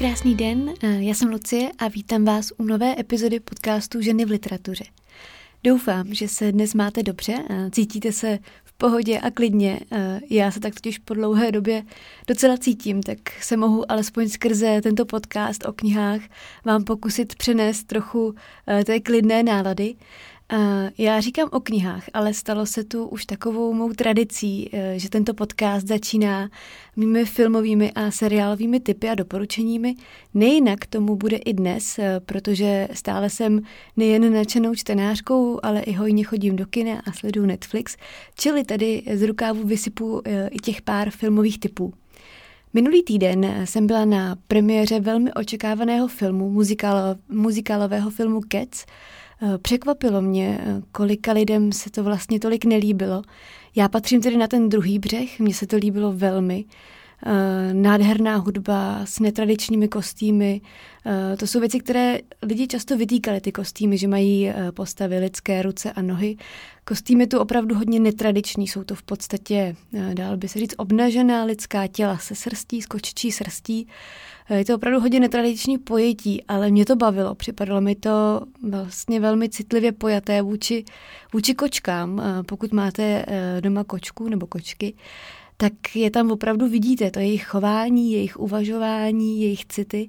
krásný den, eh, já jsem Lucie a vítám vás u nové epizody podcastu Ženy v literatuře. Doufám, že se dnes máte dobře, cítíte se v pohodě a klidně. Eh, já se tak totiž po dlouhé době docela cítím, tak se mohu alespoň skrze tento podcast o knihách vám pokusit přenést trochu eh, té klidné nálady. Já říkám o knihách, ale stalo se tu už takovou mou tradicí, eh, že tento podcast začíná mými filmovými a seriálovými typy a doporučeními. Nejinak tomu bude i dnes, eh, protože stále jsem nejen nadšenou čtenářkou, ale i hojně chodím do kina a sleduju Netflix, čili tady z rukávu vysypu eh, i těch pár filmových typů. Minulý týden jsem byla na premiéře velmi očekávaného filmu, muzikálového filmu Cats, překvapilo mě, eh, kolika lidem se to vlastně tolik nelíbilo. Já patřím tedy na ten druhý břeh, mně se to líbilo velmi. Eh, nádherná hudba s netradičními kostýmy. To jsou věci, které lidi často vytýkali, ty kostýmy, že mají postavy lidské ruce a nohy. Kostýmy tu opravdu hodně netradiční, jsou to v podstatě, dál by se říct, obnažená lidská těla se srstí, s kočičí srstí. Je to opravdu hodně netradiční pojetí, ale mě to bavilo. Připadalo mi to vlastně velmi citlivě pojaté vůči, vůči kočkám. Pokud máte eh, doma kočku nebo kočky, tak je tam opravdu vidíte, to jejich chování, jejich uvažování, jejich city.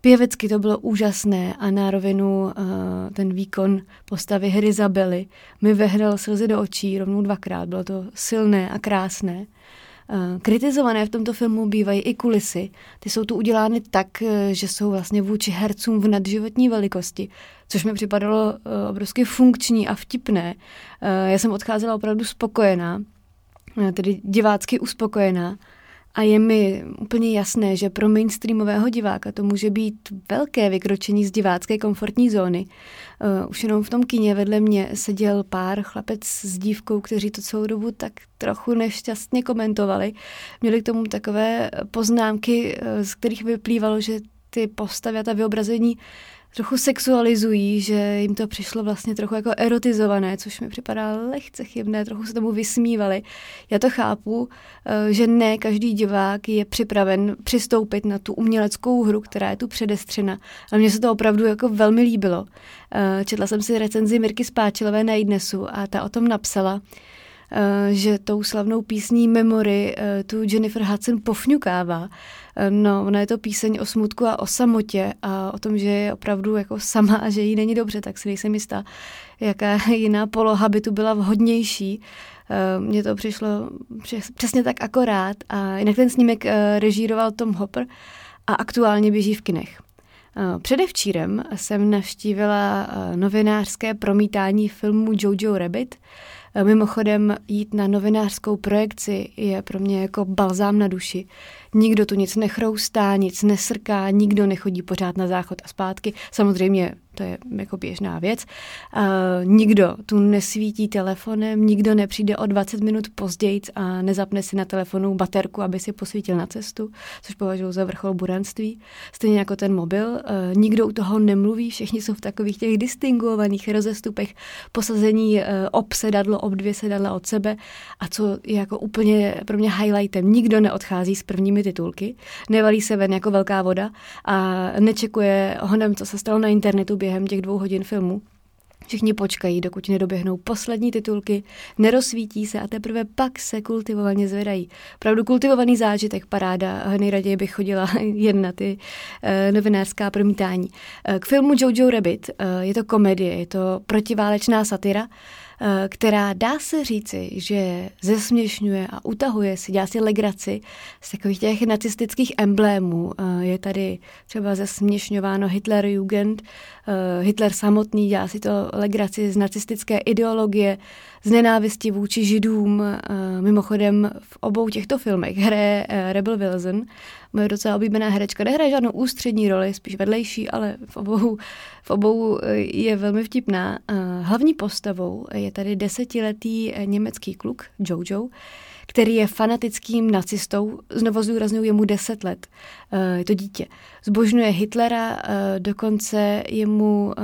Pěvecky to bylo úžasné a na rovinu eh, ten výkon postavy hry Zabely mi vehnal slzy do očí rovnou dvakrát. Bylo to silné a krásné. Eh, kritizované v tomto filmu bývají i kulisy. Ty jsou tu udělány tak, eh, že jsou vlastně vůči hercům v nadživotní velikosti, což mi připadalo obrovsky funkční a vtipné. Já jsem odcházela opravdu spokojená, tedy divácky uspokojená a je mi úplně jasné, že pro mainstreamového diváka to může být velké vykročení z divácké komfortní zóny. Uh, už jenom v tom kině vedle mě seděl pár chlapec s dívkou, kteří to celou dobu tak trochu nešťastně komentovali. Měli k tomu takové poznámky, uh, z kterých vyplývalo, že ty postavy a ta vyobrazení trochu sexualizují, že jim to přišlo vlastně trochu jako erotizované, což mi připadá lehce chybné, trochu se tomu vysmívali. Já to chápu, eh, že ne každý divák je připraven přistoupit na tu uměleckou hru, která je tu předestřena, ale mně se to opravdu jako velmi líbilo. Eh, četla jsem si recenzi Mirky Spáčilové na Idnesu a ta o tom napsala, že tou slavnou písní Memory eh, tu Jennifer Hudson pofňukává. Eh, no, ona je to píseň o smutku a o samotě a o tom, že je opravdu jako sama a že jí není dobře, tak si nejsem jistá, jaká jiná poloha by tu byla vhodnější. Mně to přišlo přesně tak akorát a jinak ten snímek režíroval Tom Hopper a aktuálně běží v kinech. Předevčírem jsem navštívila novinářské promítání filmu Jojo Rabbit, Eh, mimochodem jít na novinářskou projekci je pro mě jako balzám na duši. Nikdo tu nic nechroustá, nic nesrká, nikdo nechodí pořád na záchod a zpátky. Samozřejmě to je jako běžná věc. Uh, nikdo tu nesvítí telefonem, nikdo nepřijde o 20 minut později a nezapne si na telefonu baterku, aby si posvítil na cestu, což považuji za vrchol buranství. Stejně jako ten mobil. Uh, nikdo u toho nemluví, všichni jsou v takových těch distinguovaných rozestupech posazení uh, ob sedadlo, ob dvě sedadla od sebe a co je jako úplně pro mě highlightem, nikdo neodchází s prvními titulky, nevalí se ven jako velká voda a nečekuje honem, co se stalo na internetu během těch dvou hodin filmu. Všichni počkají, dokud nedoběhnou poslední titulky, nerozsvítí se a teprve pak se kultivovaně zvedají. Pravdu kultivovaný zážitek, paráda, nejraději bych chodila jen na ty uh, novinářská promítání. Uh, k filmu Jojo Rabbit uh, je to komedie, je to protiválečná satira, Eh, která dá se říci, že zesměšňuje a utahuje si, dělá si legraci z takových těch nacistických emblémů. Eh, je tady třeba zesměšňováno Hitler Jugend, eh, Hitler samotný dělá si to legraci z nacistické ideologie, z nenávisti vůči židům. Mimochodem v obou těchto filmech hraje Rebel Wilson, moje docela oblíbená herečka. Nehraje žádnou ústřední roli, spíš vedlejší, ale v obou, v obou je velmi vtipná. Hlavní postavou je tady desetiletý německý kluk Jojo, který je fanatickým nacistou, znovu zdůraznuju, je mu deset let, je to dítě. Zbožňuje Hitlera, dokonce je mu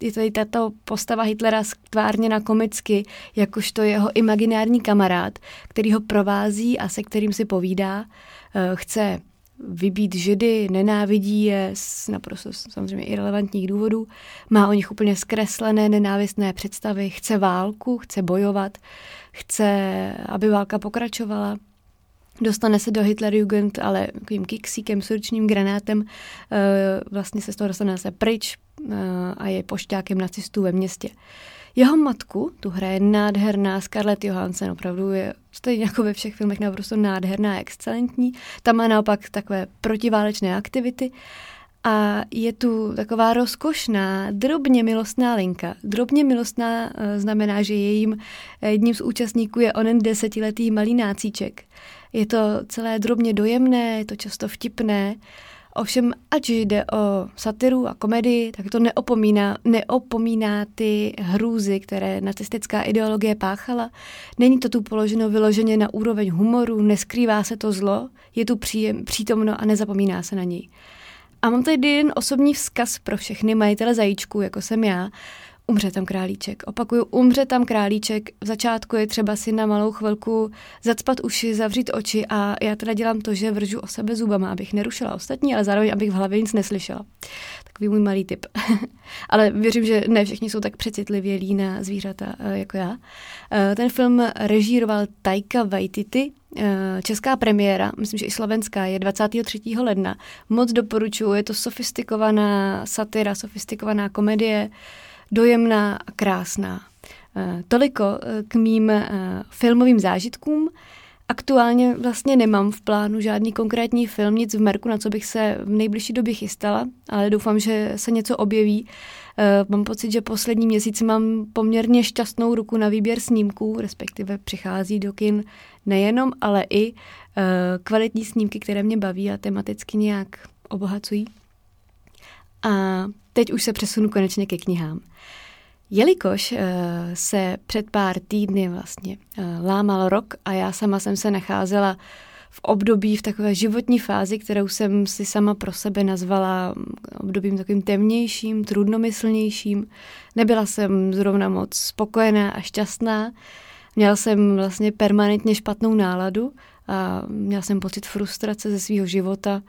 je tady tato postava Hitlera stvárněna komicky, jakožto jeho imaginární kamarád, který ho provází a se kterým si povídá. Chce vybít židy, nenávidí je z naprosto samozřejmě irrelevantních důvodů, má o nich úplně zkreslené nenávistné představy, chce válku, chce bojovat, chce, aby válka pokračovala, dostane se do Hitlerjugend, ale takovým kiksíkem, srdčním granátem, eh, vlastně se z toho dostane se pryč eh, a je pošťákem nacistů ve městě. Jeho matku tu hraje nádherná Scarlett Johansson, opravdu je stejně jako ve všech filmech naprosto nádherná excelentní. Tam má naopak takové protiválečné aktivity a je tu taková rozkošná, drobně milostná linka. Drobně milostná eh, znamená, že jejím jedním z účastníků je onen desetiletý malý nácíček. Je to celé drobně dojemné, je to často vtipné Ovšem, ať jde o satiru a komedii, tak to neopomíná, neopomíná ty hrůzy, které nacistická ideologie páchala. Není to tu položeno vyloženě na úroveň humoru, neskrývá se to zlo, je tu příjem, přítomno a nezapomíná se na něj. A mám tady jeden osobní vzkaz pro všechny majitele zajíčků, jako jsem já, umře tam králíček. Opakuju, umře tam králíček. V začátku je třeba si na malou chvilku zacpat uši, zavřít oči a já teda dělám to, že vržu o sebe zubama, abych nerušila ostatní, ale zároveň, abych v hlavě nic neslyšela. Takový můj malý tip. ale věřím, že ne všichni jsou tak přecitlivělí na zvířata eh, jako já. Eh, ten film režíroval Taika Waititi, eh, Česká premiéra, myslím, že i slovenská, je 23. ledna. Moc doporučuji, je to sofistikovaná satyra, sofistikovaná komedie, dojemná a krásná. Eh, toliko eh, k mým eh, filmovým zážitkům. Aktuálně vlastně nemám v plánu žádný konkrétní film, nic v Merku, na co bych se v nejbližší době chystala, ale doufám, že se něco objeví. Mám pocit, že poslední měsíc mám poměrně šťastnou ruku na výběr snímků, respektive přichází do kin nejenom, ale i kvalitní snímky, které mě baví a tematicky nějak obohacují. A teď už se přesunu konečně ke knihám. Jelikož uh, se před pár týdny vlastně uh, lámal rok a já sama jsem se nacházela v období, v takové životní fázi, kterou jsem si sama pro sebe nazvala mm, obdobím takovým temnějším, trudnomyslnějším. Nebyla jsem zrovna moc spokojená a šťastná. Měla jsem vlastně permanentně špatnou náladu a měla jsem pocit frustrace ze svého života.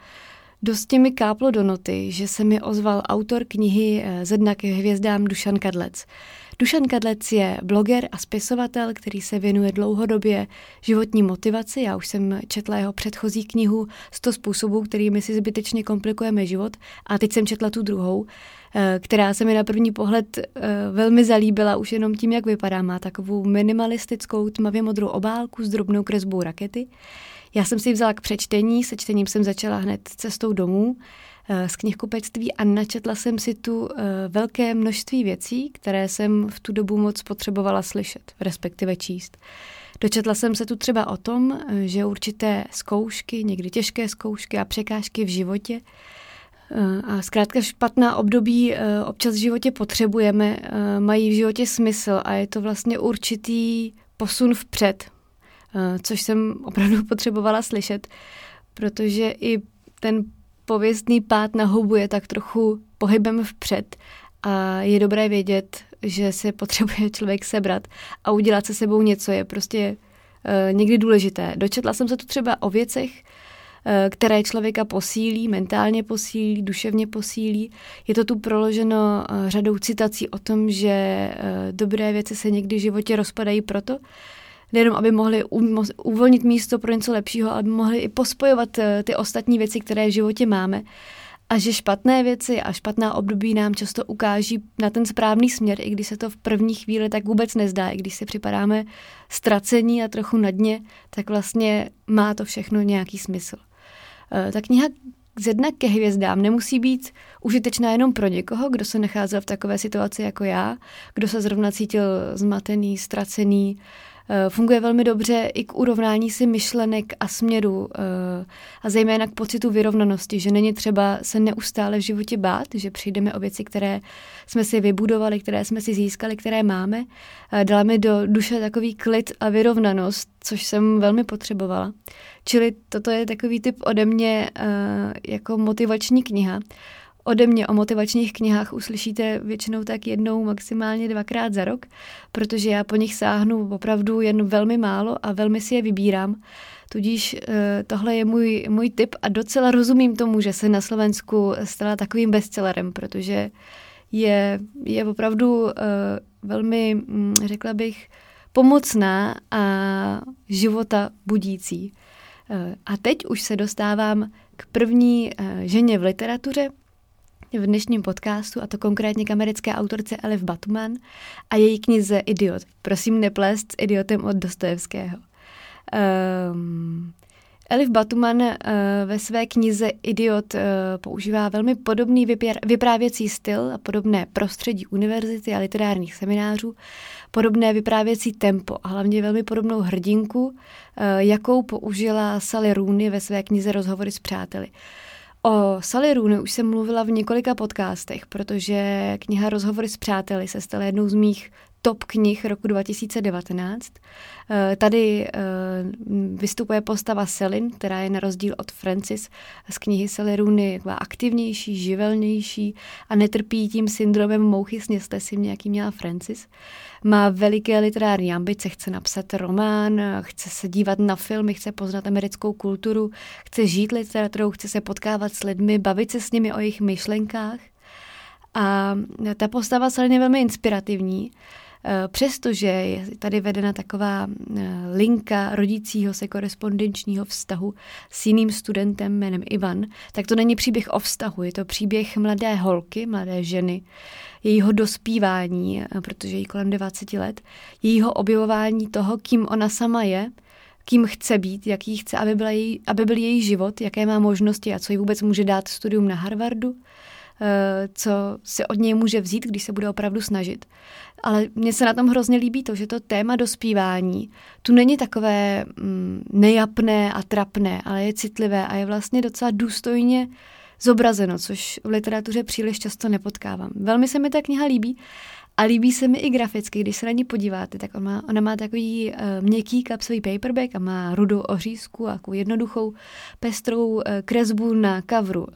Dosti mi káplo do noty, že se mi ozval autor knihy eh, Ze dna k hvězdám Dušan Kadlec. Dušan Kadlec je bloger a spisovatel, který se věnuje dlouhodobě životní motivaci. Já už jsem četla jeho předchozí knihu 100 způsobů, kterými si zbytečně komplikujeme život a teď jsem četla tu druhou, eh, která se mi na první pohled eh, velmi zalíbila už jenom tím, jak vypadá. Má takovou minimalistickou tmavě modrou obálku s drobnou kresbou rakety. Já jsem si ji vzala k přečtení, se čtením jsem začala hned cestou domů eh, z knihkupectví a načetla jsem si tu eh, velké množství věcí, které jsem v tu dobu moc potřebovala slyšet, respektive číst. Dočetla jsem se tu třeba o tom, eh, že určité zkoušky, někdy těžké zkoušky a překážky v životě a zkrátka špatná období občas v životě potřebujeme, mají v životě smysl a je to vlastně určitý posun vpřed, což jsem opravdu potřebovala slyšet, protože i ten pověstný pád na hubu je tak trochu pohybem vpřed a je dobré vědět, že se potřebuje člověk sebrat a udělat se sebou něco je prostě uh, někdy důležité. Dočetla jsem se tu třeba o věcech, uh, které člověka posílí, mentálně posílí, duševně posílí. Je to tu proloženo řadou citací o tom, že dobré věci se někdy v životě rozpadají proto, nejenom aby mohli uvolnit místo pro něco lepšího, aby mohli i pospojovat eh, ty ostatní věci, které v životě máme. A že špatné věci a špatná období nám často ukáží na ten správný směr, i když se to v první chvíli tak vůbec nezdá, i když si připadáme ztracení a trochu na dně, tak vlastně má to všechno nějaký smysl. Eh, ta kniha z jedna ke hvězdám nemusí být užitečná jenom pro někoho, kdo se nacházel v takové situaci jako já, kdo se zrovna cítil zmatený, ztracený, funguje velmi dobře i k urovnání si myšlenek a směru eh, a zejména k pocitu vyrovnanosti, že není třeba se neustále v životě bát, že přijdeme o věci, které jsme si vybudovali, které jsme si získali, které máme. Eh, dala mi do duše takový klid a vyrovnanost, což jsem velmi potřebovala. Čili toto je takový typ ode mě jako motivační kniha ode mě o motivačních knihách uslyšíte většinou tak jednou, maximálně dvakrát za rok, protože já po nich sáhnu opravdu jen velmi málo a velmi si je vybírám. Tudíž eh, tohle je můj, můj tip a docela rozumím tomu, že se na Slovensku stala takovým bestsellerem, protože je, je opravdu uh, velmi, mm, řekla bych, pomocná a života budící. Uh, a teď už se dostávám k první ženě v literatuře v dnešním podcastu, a to konkrétně k americké autorce Elif Batuman a její knize Idiot. Prosím neplést s idiotem od Dostojevského. Um, Elif Batuman uh, ve své knize Idiot uh, používá velmi podobný vyprávěcí styl a podobné prostředí univerzity a literárních seminářů, podobné vyprávěcí tempo a hlavně velmi podobnou hrdinku, uh, jakou použila Sally Rooney ve své knize Rozhovory s přáteli. O Sally Rooney už jsem mluvila v několika podcastech, protože kniha Rozhovory s přáteli se stala jednou z mých top knih roku 2019. Eh, tady eh, vystupuje postava Selin, která je na rozdíl od Francis z knihy Sally taková aktivnější, živelnější a netrpí tím syndromem mouchy sněste si mě, jaký měla Francis. Má veliké literární ambice, chce napsat román, chce se dívat na filmy, chce poznat americkou kulturu, chce žít literaturou, chce se potkávat s lidmi, bavit se s nimi o jejich myšlenkách. A ta postava Selin je velmi inspirativní. Eh, přestože je tady vedena taková eh, linka rodícího se korespondenčního vztahu s jiným studentem jménem Ivan, tak to není příběh o vztahu, je to příběh mladé holky, mladé ženy, jejího dospívání, eh, protože jí kolem 20 let, jejího objevování toho, kým ona sama je, kým chce být, jaký chce, aby, byla její, aby byl její život, jaké má možnosti a co jí vůbec může dát studium na Harvardu, co si od něj může vzít, když se bude opravdu snažit. Ale mně se na tom hrozně líbí to, že to téma dospívání tu není takové mm, nejapné a trapné, ale je citlivé a je vlastně docela důstojně zobrazeno, což v literatuře příliš často nepotkávám. Velmi se mi ta kniha líbí a líbí se mi i graficky, když se na ní podíváte, tak ona má, ona má takový uh, měkký kapsový paperback a má rudou ořízku a jednoduchou pestrou uh, kresbu na kavru. Uh,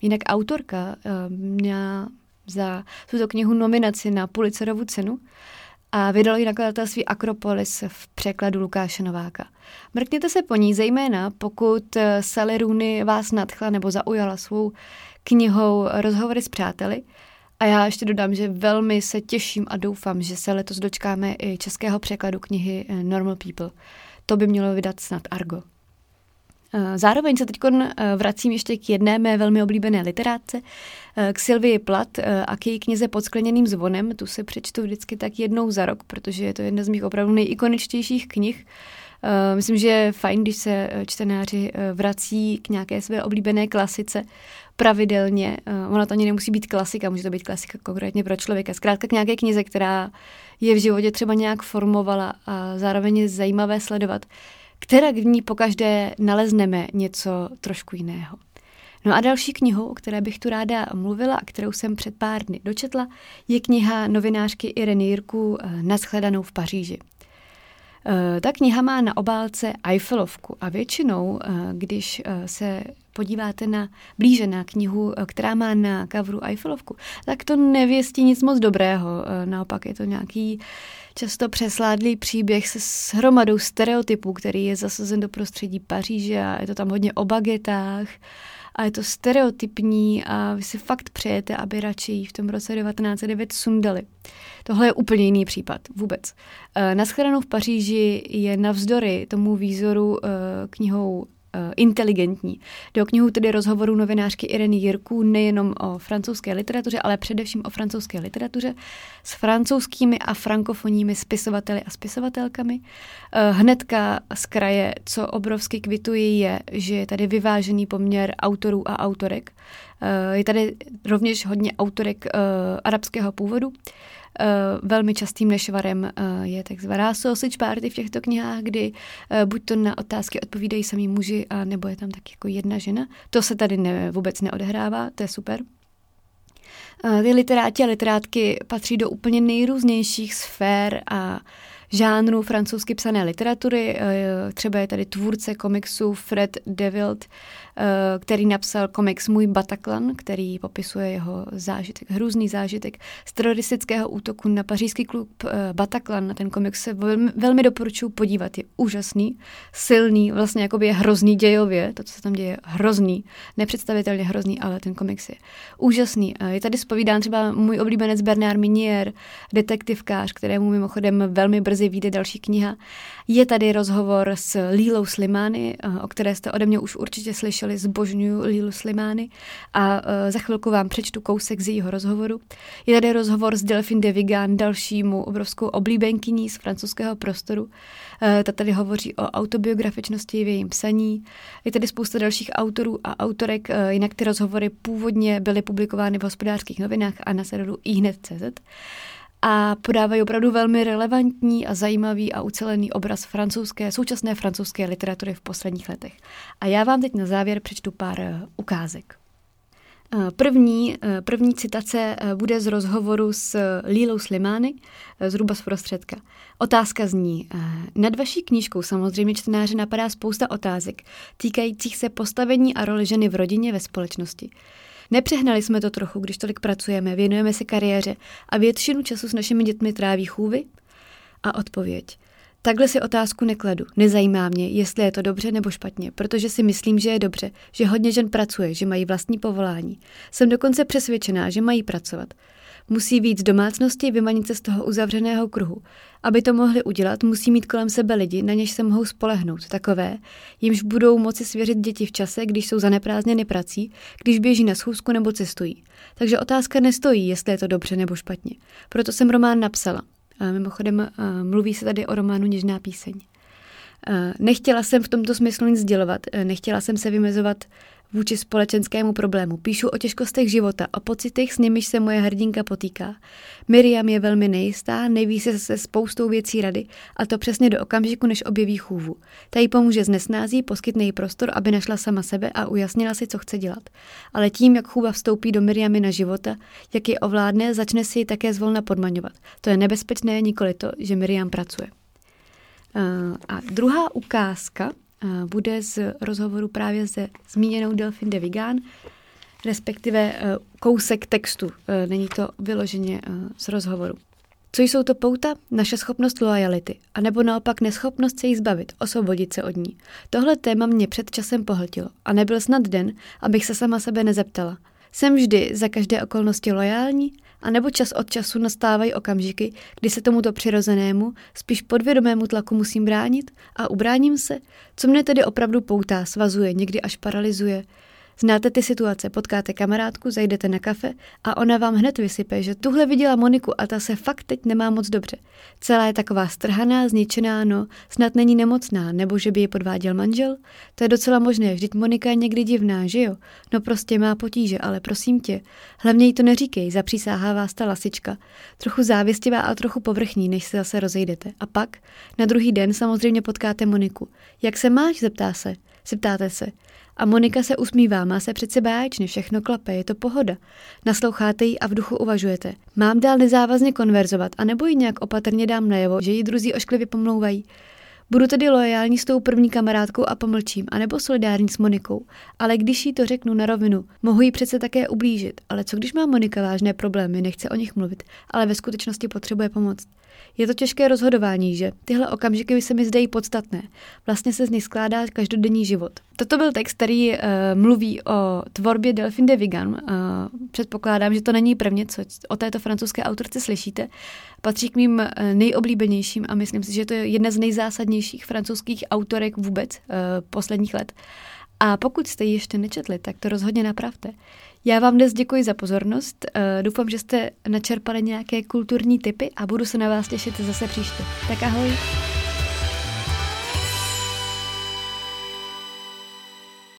jinak autorka uh, měla za tuto knihu nominaci na Pulitzerovu cenu a vydalo ji nakladatelství Akropolis v překladu Lukáše Nováka. Mrkněte se po ní, zejména pokud eh, Sally Rooney vás nadchla nebo zaujala svou knihou Rozhovory s přáteli. A já ještě dodám, že velmi se těším a doufám, že se letos dočkáme i českého překladu knihy eh, Normal People. To by mělo vydat snad Argo. Eh, zároveň se teď eh, vracím ještě k jedné mé velmi oblíbené literátce, eh, k Sylvii Plat a k její knize Pod skleněným zvonem. Tu se přečtu vždycky tak jednou za rok, protože je to jedna z mých opravdu nejikoničtějších knih. Myslím, že je fajn, když se čtenáři vrací k nějaké své oblíbené klasice pravidelně. Ona to ani nemusí být klasika, může to být klasika konkrétně pro člověka. Zkrátka k nějaké knize, která je v životě třeba nějak formovala a zároveň je zajímavé sledovat která v ní pokaždé nalezneme něco trošku jiného. No a další knihou, o které bych tu ráda mluvila a kterou jsem před pár dny dočetla, je kniha novinářky Ireny Jirku eh, Naschledanou v Paříži. Eh, ta kniha má na obálce Eiffelovku a většinou, eh, když se podíváte na blíže na knihu, která má na kavru Eiffelovku, tak to nevěstí nic moc dobrého. Naopak je to nějaký často přesládlý příběh se s hromadou stereotypů, který je zasazen do prostředí Paříže a je to tam hodně o bagetách a je to stereotypní a vy si fakt přejete, aby radši v tom roce 1909 sundali. Tohle je úplně jiný případ, vůbec. Eh, Naschledanou v Paříži je navzdory tomu výzoru eh, knihou inteligentní. Do knihu tedy rozhovoru novinářky Ireny Jirku nejenom o francouzské literatuře, ale především o francouzské literatuře s francouzskými a frankofonními spisovateli a spisovatelkami. Eh, hnedka z kraje, co obrovsky kvituji, je, že je tady vyvážený poměr autorů a autorek. Eh, je tady rovněž hodně autorek arabského původu. Uh, velmi častým nešvarem uh, je takzvaná sausage party v těchto knihách, kdy uh, buď to na otázky odpovídají sami muži, a nebo je tam tak jako jedna žena. To se tady ne, vůbec neodehrává, to je super. Ty literáti a literátky patří do úplně nejrůznějších sfér a žánru francouzsky psané literatury. Třeba je tady tvůrce komiksu Fred Devilt, který napsal komiks Můj Bataclan, který popisuje jeho zážitek, hrůzný zážitek z teroristického útoku na pařížský klub Bataclan. Na ten komiks se velmi, velmi doporučuji podívat. Je úžasný, silný, vlastně jakoby je hrozný dějově, to, co se tam děje, hrozný, nepředstavitelně hrozný, ale ten komiks je úžasný. Je tady spovídán třeba můj oblíbenec Bernard Minier, detektivkář, kterému mimochodem velmi brzy vyjde další kniha. Je tady rozhovor s Lílou Slimány, o které jste ode mě už určitě slyšeli, zbožňuju Lílu Slimány a za chvilku vám přečtu kousek z jejího rozhovoru. Je tady rozhovor s Delphine de Vigan, dalšímu obrovskou oblíbenkyní z francouzského prostoru. Ta tady hovoří o autobiografičnosti v jejím psaní. Je tady spousta dalších autorů a autorek, jinak ty rozhovory původně byly publikovány v hospodářských novinách a na serveru ihned.cz a podávají opravdu velmi relevantní a zajímavý a ucelený obraz francouzské, současné francouzské literatury v posledních letech. A já vám teď na závěr přečtu pár eh, ukázek. Eh, první, eh, první citace bude z rozhovoru s Lílou Slimány, zhruba z prostředka. Otázka zní, nad vaší knížkou samozřejmě čtenáře napadá spousta otázek týkajících se postavení a roli ženy v rodině ve společnosti. Nepřehnali jsme to trochu, když tolik pracujeme, věnujeme se kariéře a většinu času s našimi dětmi tráví chůvy? A odpověď. Takhle si otázku nekladu. Nezajímá mě, jestli je to dobře nebo špatně, protože si myslím, že je dobře, že hodně žen pracuje, že mají vlastní povolání. Jsem dokonce přesvědčená, že mají pracovat. Musí víc domácnosti vymanit se z toho uzavřeného kruhu. Aby to mohli udělat, musí mít kolem sebe lidi, na něž se mohou spolehnout, takové, jimž budou moci svěřit děti v čase, když jsou zaneprázdněny prací, když běží na schůzku nebo cestují. Takže otázka nestojí, jestli je to dobře nebo špatně. Proto jsem román napsala. A mimochodem mluví se tady o románu Něžná píseň. Nechtěla jsem v tomto smyslu nic sdělovat, nechtěla jsem se vymezovat vůči společenskému problému. Píšu o těžkostech života, o pocitech, s nimiž se moje hrdinka potýká. Miriam je velmi nejistá, neví se se spoustou věcí rady, a to přesně do okamžiku, než objeví chůvu. Ta jí pomůže z nesnází, poskytne jí prostor, aby našla sama sebe a ujasnila si, co chce dělat. Ale tím, jak chůva vstoupí do na života, jak ji ovládne, začne si ji také zvolna podmaňovat. To je nebezpečné, nikoli to, že Miriam pracuje. A druhá ukázka bude z rozhovoru právě se zmíněnou Delphine de Vigan, respektive e, kousek textu, není to vyloženě z rozhovoru. Co jsou to pouta? Naše schopnost lojality, anebo naopak neschopnost se jí zbavit, osvobodit se od ní. Tohle téma mě před časem pohltilo a nebyl snad den, abych se sama sebe nezeptala. Jsem vždy za každé okolnosti lojální, a nebo čas od času nastávají okamžiky, kdy se tomuto přirozenému, spíš podvědomému tlaku musím bránit a ubráním se, co mne tedy opravdu poutá, svazuje, někdy až paralyzuje, Znáte ty situace, potkáte kamarádku, zajdete na kafe a ona vám hned vysype, že tuhle viděla Moniku a ta se fakt teď nemá moc dobře. Celá je taková strhaná, zničená, no, snad není nemocná, nebo že by ji podváděl manžel? To je docela možné, vždyť Monika je někdy divná, že jo? No prostě má potíže, ale prosím tě, hlavně jí to neříkej, zapřísáhá vás ta lasička. Trochu závistivá a trochu povrchní, než se zase rozejdete. A pak, na druhý den samozřejmě potkáte Moniku. Jak se máš, zeptá se. Zeptáte se. A Monika se usmívá, má se přece báječně, všechno klape, je to pohoda. Nasloucháte jí a v duchu uvažujete. Mám dál nezávazně konverzovat, anebo ji nějak opatrně dám najevo, že ji druzí ošklivě pomlouvají. Budu tedy loajální s tou první kamarádkou a pomlčím, anebo solidární s Monikou. Ale když jí to řeknu na rovinu, mohu jí přece také ublížit. Ale co když má Monika vážné problémy, nechce o nich mluvit, ale ve skutečnosti potřebuje pomoc. Je to těžké rozhodování, že tyhle okamžiky se mi zdají podstatné. Vlastně se z nich skládá každodenní život. Toto byl text, který uh, mluví o tvorbě Delphine de Vigan. Uh, předpokládám, že to není prvně, co o této francouzské autorce slyšíte. Patří k mým uh, nejoblíbenějším a myslím si, že to je jedna z nejzásadnějších francouzských autorek vůbec uh, posledních let. A pokud jste ji ještě nečetli, tak to rozhodně napravte. Já vám dnes děkuji za pozornost. Eh, doufám, že jste načerpali nějaké kulturní typy a budu se na vás těšit zase příště. Tak ahoj.